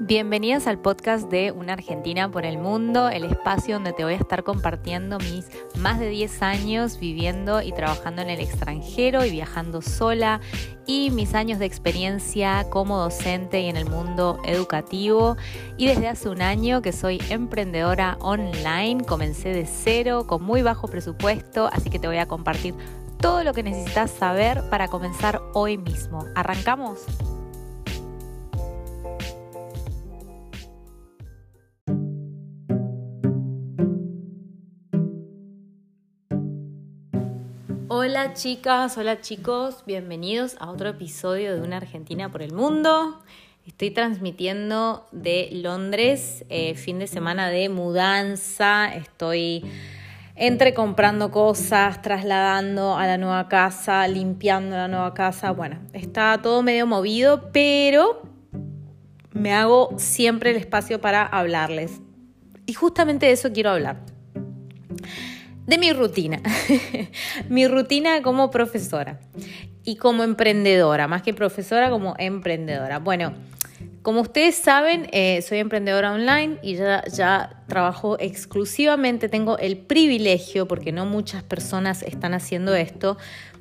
Bienvenidos al podcast de Una Argentina por el Mundo, el espacio donde te voy a estar compartiendo mis más de 10 años viviendo y trabajando en el extranjero y viajando sola y mis años de experiencia como docente y en el mundo educativo. Y desde hace un año que soy emprendedora online, comencé de cero con muy bajo presupuesto, así que te voy a compartir todo lo que necesitas saber para comenzar hoy mismo. ¿Arrancamos? Hola chicas, hola chicos, bienvenidos a otro episodio de Una Argentina por el Mundo. Estoy transmitiendo de Londres, eh, fin de semana de mudanza, estoy entre comprando cosas, trasladando a la nueva casa, limpiando la nueva casa. Bueno, está todo medio movido, pero me hago siempre el espacio para hablarles. Y justamente de eso quiero hablar de mi rutina. mi rutina como profesora y como emprendedora, más que profesora, como emprendedora. Bueno, como ustedes saben, eh, soy emprendedora online y ya, ya trabajo exclusivamente, tengo el privilegio, porque no muchas personas están haciendo esto,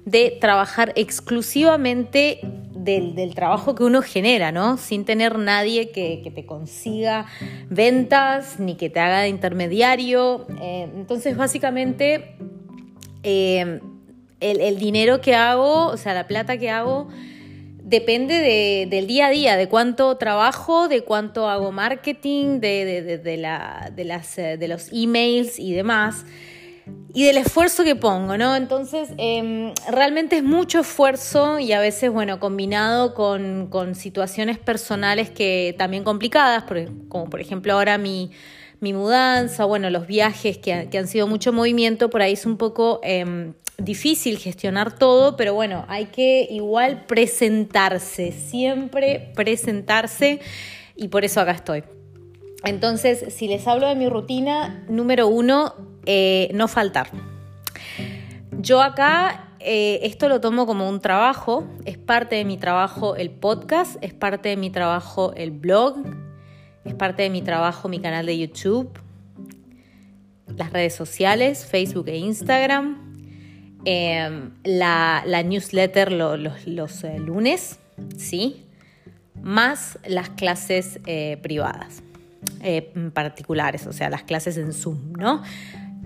de trabajar exclusivamente del, trabajo que uno genera, ¿no? Sin tener nadie que, te consiga ventas ni que te haga de intermediario. Eh, entonces, básicamente, eh, el, dinero que hago, o sea, la plata que hago, depende del día a día, de cuánto trabajo, de cuánto hago marketing, de, de, la, las, de los emails y demás y del esfuerzo que pongo, ¿no? Entonces, em, realmente es mucho esfuerzo y a veces, bueno, combinado con, situaciones personales que también complicadas, como por ejemplo ahora mi, mudanza, bueno, los viajes que, han sido mucho movimiento, por ahí es un poco em, difícil gestionar todo, pero bueno, hay que igual presentarse, siempre presentarse y por eso acá estoy. Entonces, si les hablo de mi rutina, número uno, eh, no faltar. Yo acá eh, esto lo tomo como un trabajo, es parte de mi trabajo el podcast, es parte de mi trabajo el blog, es parte de mi trabajo mi canal de YouTube, las redes sociales, Facebook e Instagram, em, la, newsletter los eh, lunes, ¿sí? Más las clases privadas. Particulares, o sea, las clases en Zoom, ¿no?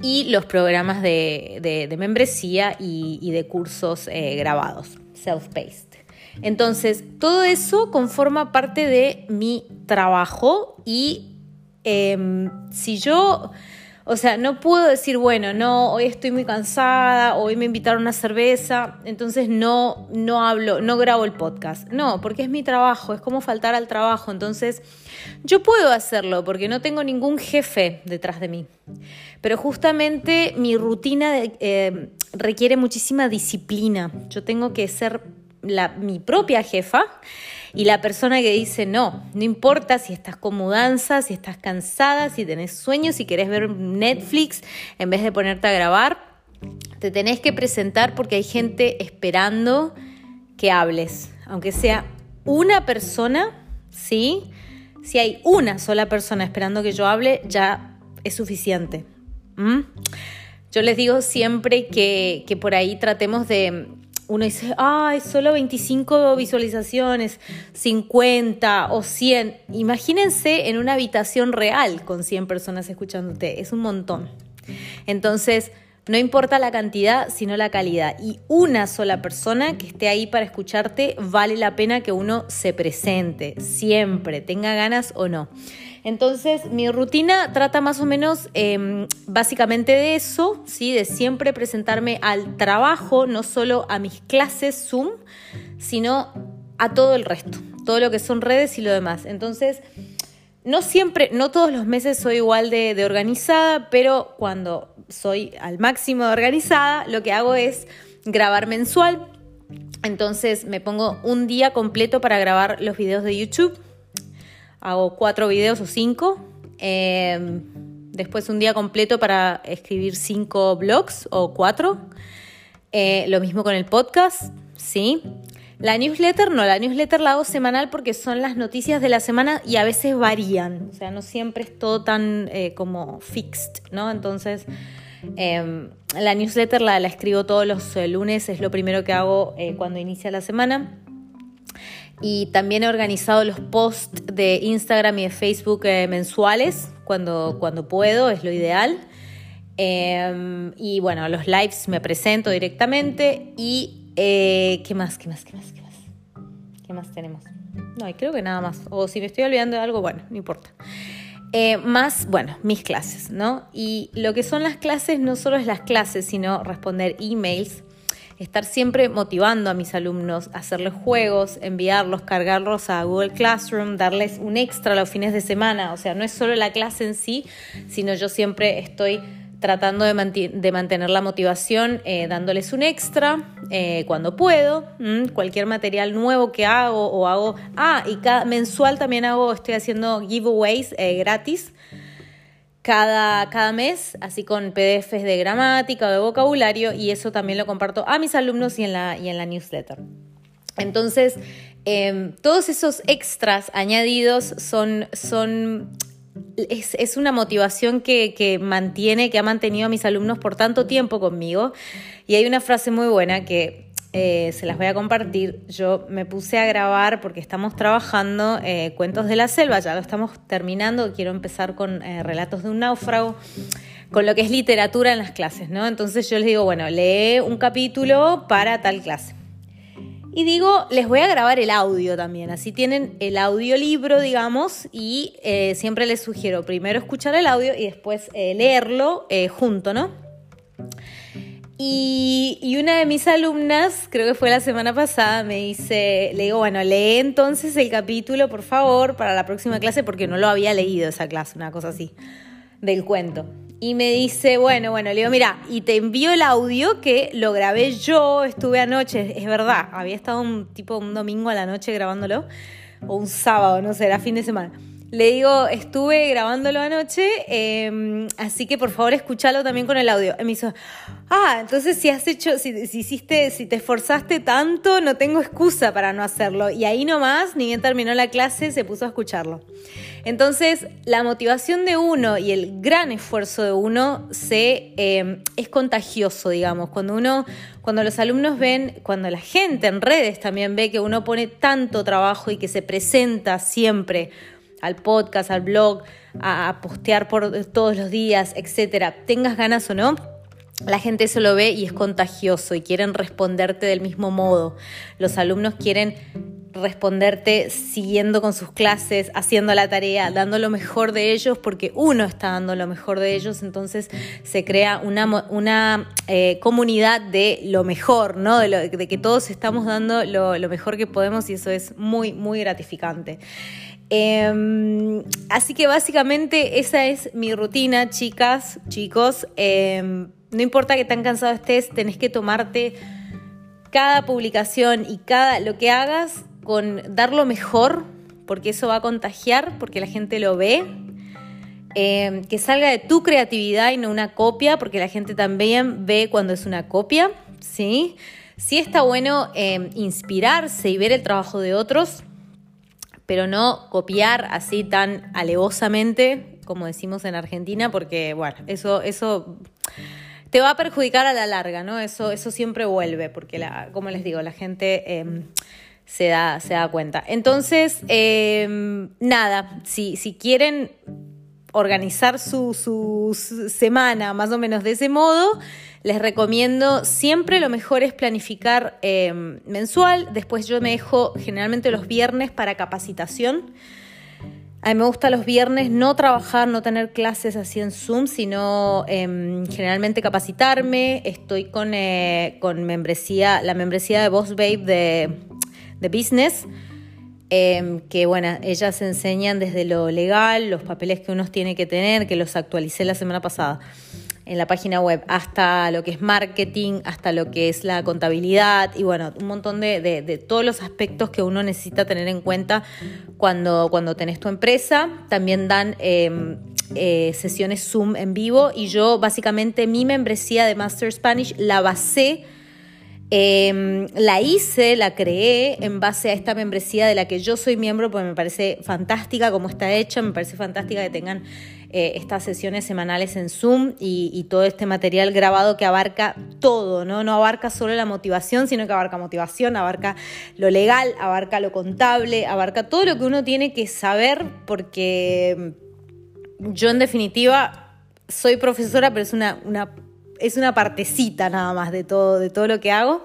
y los programas de, membresía y, de cursos eh, grabados, self-paced. Entonces, todo eso conforma parte de mi trabajo y em, si yo o sea, no puedo decir, bueno, no, hoy estoy muy cansada, hoy me invitaron a una cerveza, entonces no, no hablo, no grabo el podcast. No, porque es mi trabajo, es como faltar al trabajo. Entonces, yo puedo hacerlo porque no tengo ningún jefe detrás de mí. Pero justamente mi rutina eh, requiere muchísima disciplina. Yo tengo que ser mi propia jefa y la persona que dice, no, no importa si estás con mudanza, si estás cansada, si tenés sueños, si querés ver Netflix en vez de ponerte a grabar, te tenés que presentar porque hay gente esperando que hables. Aunque sea una persona, ¿sí? Si hay una sola persona esperando que yo hable, ya es suficiente. Yo les digo siempre que, que por ahí tratemos de uno dice, ay, solo 25 visualizaciones, 50 o 100. Imagínense en una habitación real con 100 personas escuchándote, es un montón. Entonces, no importa la cantidad, sino la calidad. Y una sola persona que esté ahí para escucharte, vale la pena que uno se presente, siempre, tenga ganas o no. Entonces, mi rutina trata más o menos em, básicamente de eso, ¿sí? de siempre presentarme al trabajo, no solo a mis clases Zoom, sino a todo el resto, todo lo que son redes y lo demás. Entonces, no siempre, no todos los meses soy igual de, de organizada, pero cuando soy al máximo de organizada, lo que hago es grabar mensual. Entonces me pongo un día completo para grabar los videos de YouTube hago cuatro videos o cinco. Em, después un día completo para escribir cinco blogs o cuatro. Eh, lo mismo con el podcast, ¿sí? La newsletter no, la newsletter la hago semanal porque son las noticias de la semana y a veces varían, o sea, no siempre es todo tan eh, como fixed, ¿no? Entonces, em, la newsletter la, escribo todos los eh, lunes, es lo primero que hago cuando inicia la semana. Y también he organizado los posts de Instagram y de Facebook mensuales cuando, cuando puedo, es lo ideal. Em, y bueno, los lives me presento directamente y eh, ¿Qué más? ¿Qué más? ¿Qué más? ¿Qué más? ¿Qué más tenemos? No, creo que nada más. O si me estoy olvidando de algo, bueno, no importa. Eh, más, bueno, mis clases, ¿no? Y lo que son las clases no solo es las clases, sino responder emails, estar siempre motivando a mis alumnos, hacerles juegos, enviarlos, cargarlos a Google Classroom, darles un extra los fines de semana. O sea, no es solo la clase en sí, sino yo siempre estoy tratando de, mantener la motivación, eh, dándoles un extra eh, cuando puedo, cualquier material nuevo que hago o hago, ah, y cada mensual también hago, estoy haciendo giveaways eh, gratis cada, cada mes, así con PDFs de gramática o de vocabulario, y eso también lo comparto a mis alumnos y en la, y en la newsletter. Entonces, em, todos esos extras añadidos son, son es, una motivación que, mantiene, que ha mantenido a mis alumnos por tanto tiempo conmigo. Y hay una frase muy buena que eh, se las voy a compartir. Yo me puse a grabar porque estamos trabajando eh, Cuentos de la Selva, ya lo estamos terminando, quiero empezar con eh, Relatos de un náufrago, con lo que es literatura en las clases, ¿no? Entonces yo les digo, bueno, lee un capítulo para tal clase. Y digo, les voy a grabar el audio también, así tienen el audiolibro, digamos, y siempre les sugiero primero escuchar el audio y después leerlo junto, ¿no? Y, una de mis alumnas, creo que fue la semana pasada, me dice, le digo, bueno, lee entonces el capítulo, por favor, para la próxima clase, porque no lo había leído esa clase, una cosa así, del cuento. Y me dice, bueno, bueno, le digo, mira, y te envío el audio que lo grabé yo, estuve anoche, es verdad, había estado un tipo un domingo a la noche grabándolo, o un sábado, no sé, era fin de semana. Le digo, estuve grabándolo anoche, em, así que por favor escúchalo también con el audio. Y me hizo, ah, entonces si has hecho, si, si, hiciste, si te esforzaste tanto, no tengo excusa para no hacerlo. Y ahí nomás, ni bien terminó la clase, se puso a escucharlo. Entonces, la motivación de uno y el gran esfuerzo de uno se, eh, es contagioso, digamos. Cuando uno, cuando los alumnos ven, cuando la gente en redes también ve que uno pone tanto trabajo y que se presenta siempre al podcast, al blog, a, postear por todos los días, etcétera, tengas ganas o no, la gente eso lo ve y es contagioso y quieren responderte del mismo modo. Los alumnos quieren responderte siguiendo con sus clases, haciendo la tarea, dando lo mejor de ellos, porque uno está dando lo mejor de ellos, entonces se crea una, una eh, comunidad de lo mejor, ¿no? De, que todos estamos dando lo, mejor que podemos y eso es muy, muy gratificante. Em, así que básicamente esa es mi rutina, chicas, chicos. Em, no importa que tan cansado estés, tenés que tomarte cada publicación y cada lo que hagas con dar lo mejor, porque eso va a contagiar, porque la gente lo ve. Eh, que salga de tu creatividad y no una copia, porque la gente también ve cuando es una copia, ¿sí? Sí está bueno inspirarse y ver el trabajo de otros, pero no copiar así tan alevosamente, como decimos en Argentina, porque, bueno, eso, eso te va a perjudicar a la larga, ¿no? Eso, eso siempre vuelve, porque, la, como les digo, la gente... Eh, se da, se da cuenta. Entonces, em, nada, si, si quieren organizar su, su, semana más o menos de ese modo, les recomiendo siempre lo mejor es planificar em, mensual. Después yo me dejo generalmente los viernes para capacitación. A mí me gusta los viernes no trabajar, no tener clases así en Zoom, sino em, generalmente capacitarme. Estoy con, eh, con membresía, la membresía de Boss Babe de de business, em, que bueno, ellas enseñan desde lo legal, los papeles que uno tiene que tener, que los actualicé la semana pasada en la página web, hasta lo que es marketing, hasta lo que es la contabilidad y bueno, un montón de, todos los aspectos que uno necesita tener en cuenta cuando, cuando tenés tu empresa. También dan em, eh, sesiones Zoom en vivo y yo básicamente mi membresía de Master Spanish la basé Em, la hice, la creé en base a esta membresía de la que yo soy miembro, porque me parece fantástica como está hecha, me parece fantástica que tengan eh, estas sesiones semanales en Zoom y, todo este material grabado que abarca todo, ¿no? No abarca solo la motivación, sino que abarca motivación, abarca lo legal, abarca lo contable, abarca todo lo que uno tiene que saber, porque yo en definitiva soy profesora, pero es una, una es una partecita nada más de todo, de todo lo que hago.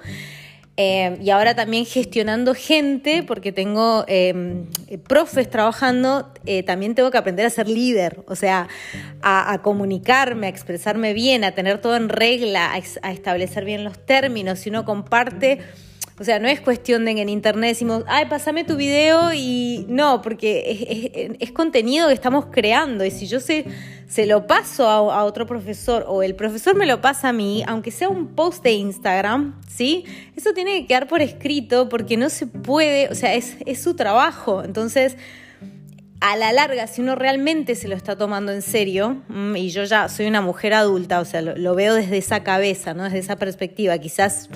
Eh, y ahora también gestionando gente, porque tengo em, profes trabajando, eh, también tengo que aprender a ser líder, o sea, a, comunicarme, a expresarme bien, a tener todo en regla, a, establecer bien los términos. Si uno comparte o sea, no es cuestión de que en internet decimos, ay, pásame tu video y no, porque es, contenido que estamos creando y si yo se, se lo paso a, otro profesor o el profesor me lo pasa a mí, aunque sea un post de Instagram, ¿sí? Eso tiene que quedar por escrito porque no se puede, o sea, es, su trabajo. Entonces, a la larga, si uno realmente se lo está tomando en serio, mm, y yo ya soy una mujer adulta, o sea, lo, lo veo desde esa cabeza, ¿no? Desde esa perspectiva, quizás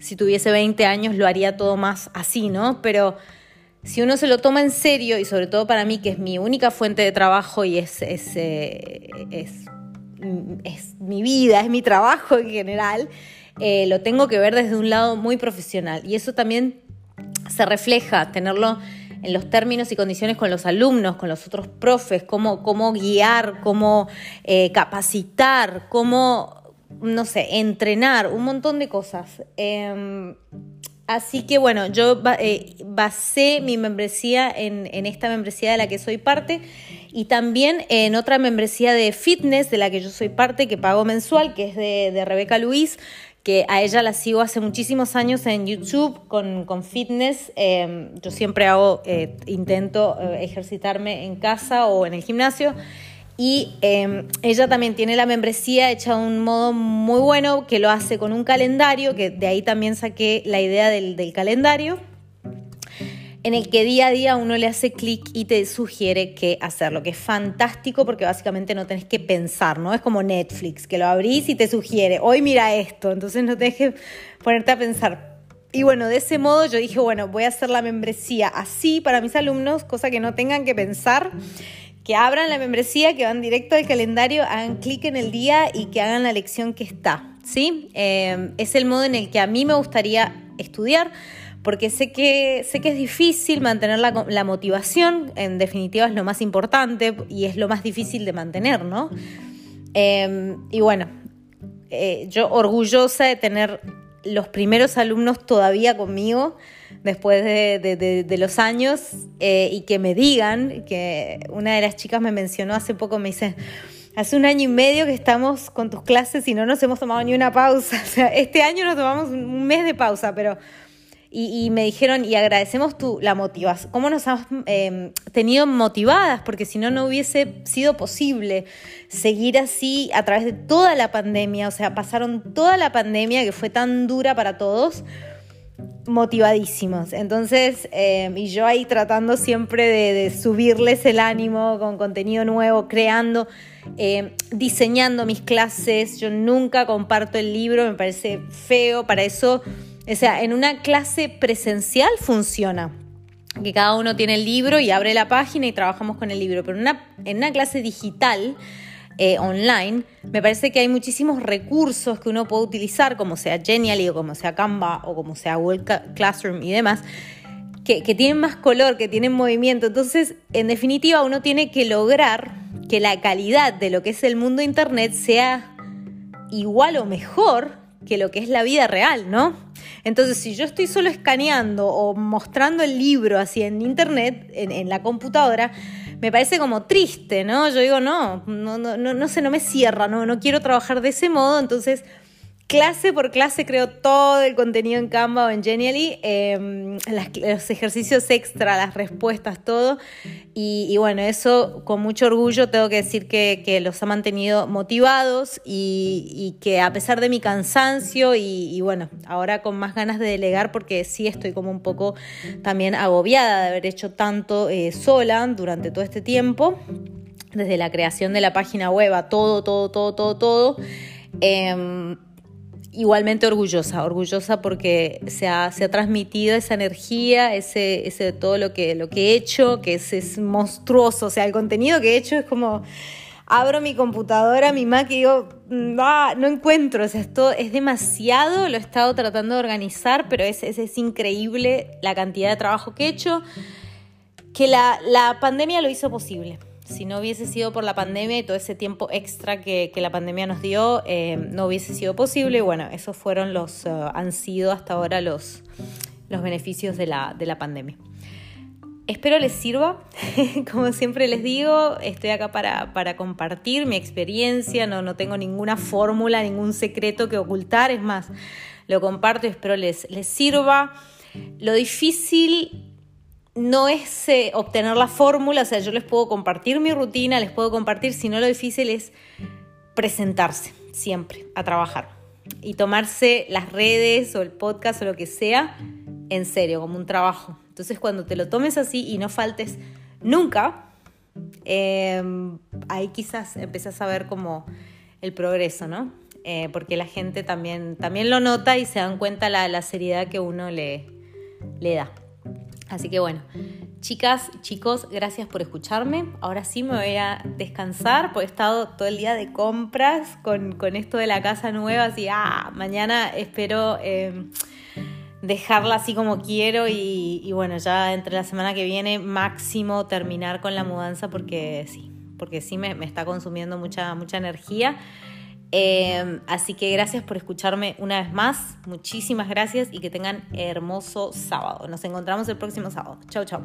si tuviese 20 años lo haría todo más así, ¿no? Pero si uno se lo toma en serio, y sobre todo para mí, que es mi única fuente de trabajo y es, es, eh, es, mi vida, es mi trabajo en general, eh, lo tengo que ver desde un lado muy profesional. Y eso también se refleja, tenerlo en los términos y condiciones con los alumnos, con los otros profes, cómo, cómo guiar, cómo eh, capacitar, cómo no sé, entrenar, un montón de cosas. Em, así que bueno, yo eh, basé mi membresía en, esta membresía de la que soy parte y también en otra membresía de fitness de la que yo soy parte, que pago mensual, que es de, Rebeca Luis, que a ella la sigo hace muchísimos años en YouTube con, fitness. Em, yo siempre hago, eh, intento eh, ejercitarme en casa o en el gimnasio. Y em, ella también tiene la membresía hecha de un modo muy bueno, que lo hace con un calendario, que de ahí también saqué la idea del, calendario, en el que día a día uno le hace clic y te sugiere qué hacerlo, que es fantástico porque básicamente no tenés que pensar, ¿no? Es como Netflix, que lo abrís y te sugiere, hoy mira esto, entonces no tenés que ponerte a pensar. Y bueno, de ese modo yo dije, bueno, voy a hacer la membresía así para mis alumnos, cosa que no tengan que pensar que abran la membresía, que van directo al calendario, hagan clic en el día y que hagan la lección que está. ¿sí? Eh, es el modo en el que a mí me gustaría estudiar porque sé que, sé que es difícil mantener la, motivación, en definitiva es lo más importante y es lo más difícil de mantener, ¿no? Eh, y bueno, eh, yo orgullosa de tener los primeros alumnos todavía conmigo, después de, los años eh, y que me digan, que una de las chicas me mencionó hace poco, me dice, hace un año y medio que estamos con tus clases y no nos hemos tomado ni una pausa. O sea, este año nos tomamos un mes de pausa, pero... Y, me dijeron, y agradecemos tu, la motivación, cómo nos has em, tenido motivadas, porque si no, no hubiese sido posible seguir así a través de toda la pandemia. O sea, pasaron toda la pandemia que fue tan dura para todos motivadísimos. Entonces, eh, y yo ahí tratando siempre de, subirles el ánimo con contenido nuevo, creando, eh, diseñando mis clases. Yo nunca comparto el libro, me parece feo. Para eso, o sea, en una clase presencial funciona. Que cada uno tiene el libro y abre la página y trabajamos con el libro. Pero una, en una clase digital, eh, online, me parece que hay muchísimos recursos que uno puede utilizar, como sea Genially o como sea Canva o como sea Google Classroom y demás, que, tienen más color, que tienen movimiento. Entonces, en definitiva, uno tiene que lograr que la calidad de lo que es el mundo Internet sea igual o mejor que lo que es la vida real, ¿no? Entonces, si yo estoy solo escaneando o mostrando el libro así en Internet, en la computadora, me parece como triste, ¿no? Yo digo, no, no, no, no, no sé, no me cierra, no, no quiero trabajar de ese modo, entonces clase por clase creo todo el contenido en Canva o en Genially, em, los ejercicios extra, las respuestas, todo. Y, bueno, eso con mucho orgullo tengo que decir que, los ha mantenido motivados y, que a pesar de mi cansancio y, bueno, ahora con más ganas de delegar porque sí estoy como un poco también agobiada de haber hecho tanto eh, sola durante todo este tiempo, desde la creación de la página web a todo, todo, todo, todo, todo. Em, igualmente orgullosa, orgullosa porque se ha, se ha transmitido esa energía, ese, ese todo lo que, lo que he hecho, que es, es monstruoso, o sea, el contenido que he hecho es como abro mi computadora, mi Mac y digo, mm, no encuentro, o sea, esto es demasiado, lo he estado tratando de organizar, pero es, es, increíble la cantidad de trabajo que he hecho, que la, la, pandemia lo hizo posible. Si no hubiese sido por la pandemia y todo ese tiempo extra que, la pandemia nos dio, eh, no hubiese sido posible. bueno, esos fueron los, uh, han sido hasta ahora los, los beneficios de la, de la pandemia. Espero les sirva. Como siempre les digo, estoy acá para, compartir mi experiencia, no, no tengo ninguna fórmula, ningún secreto que ocultar, es más, lo comparto y espero les, les sirva. Lo difícil no es eh, obtener la fórmula, o sea, yo les puedo compartir mi rutina, les puedo compartir, sino lo difícil es presentarse siempre a trabajar y tomarse las redes o el podcast o lo que sea en serio, como un trabajo. Entonces cuando te lo tomes así y no faltes nunca, em, ahí quizás empiezas a ver como el progreso, ¿no? Eh, porque la gente también, también lo nota y se dan cuenta la, la seriedad que uno le, le da. Así que bueno, chicas, chicos, gracias por escucharme. Ahora sí me voy a descansar porque he estado todo el día de compras con, con esto de la casa nueva. Así, ah, mañana espero... Em, dejarla así como quiero y, bueno, ya entre la semana que viene máximo terminar con la mudanza porque sí, porque sí me, está consumiendo mucha, mucha energía. Em, así que gracias por escucharme una vez más, muchísimas gracias y que tengan hermoso sábado. Nos encontramos el próximo sábado. Chau, chau.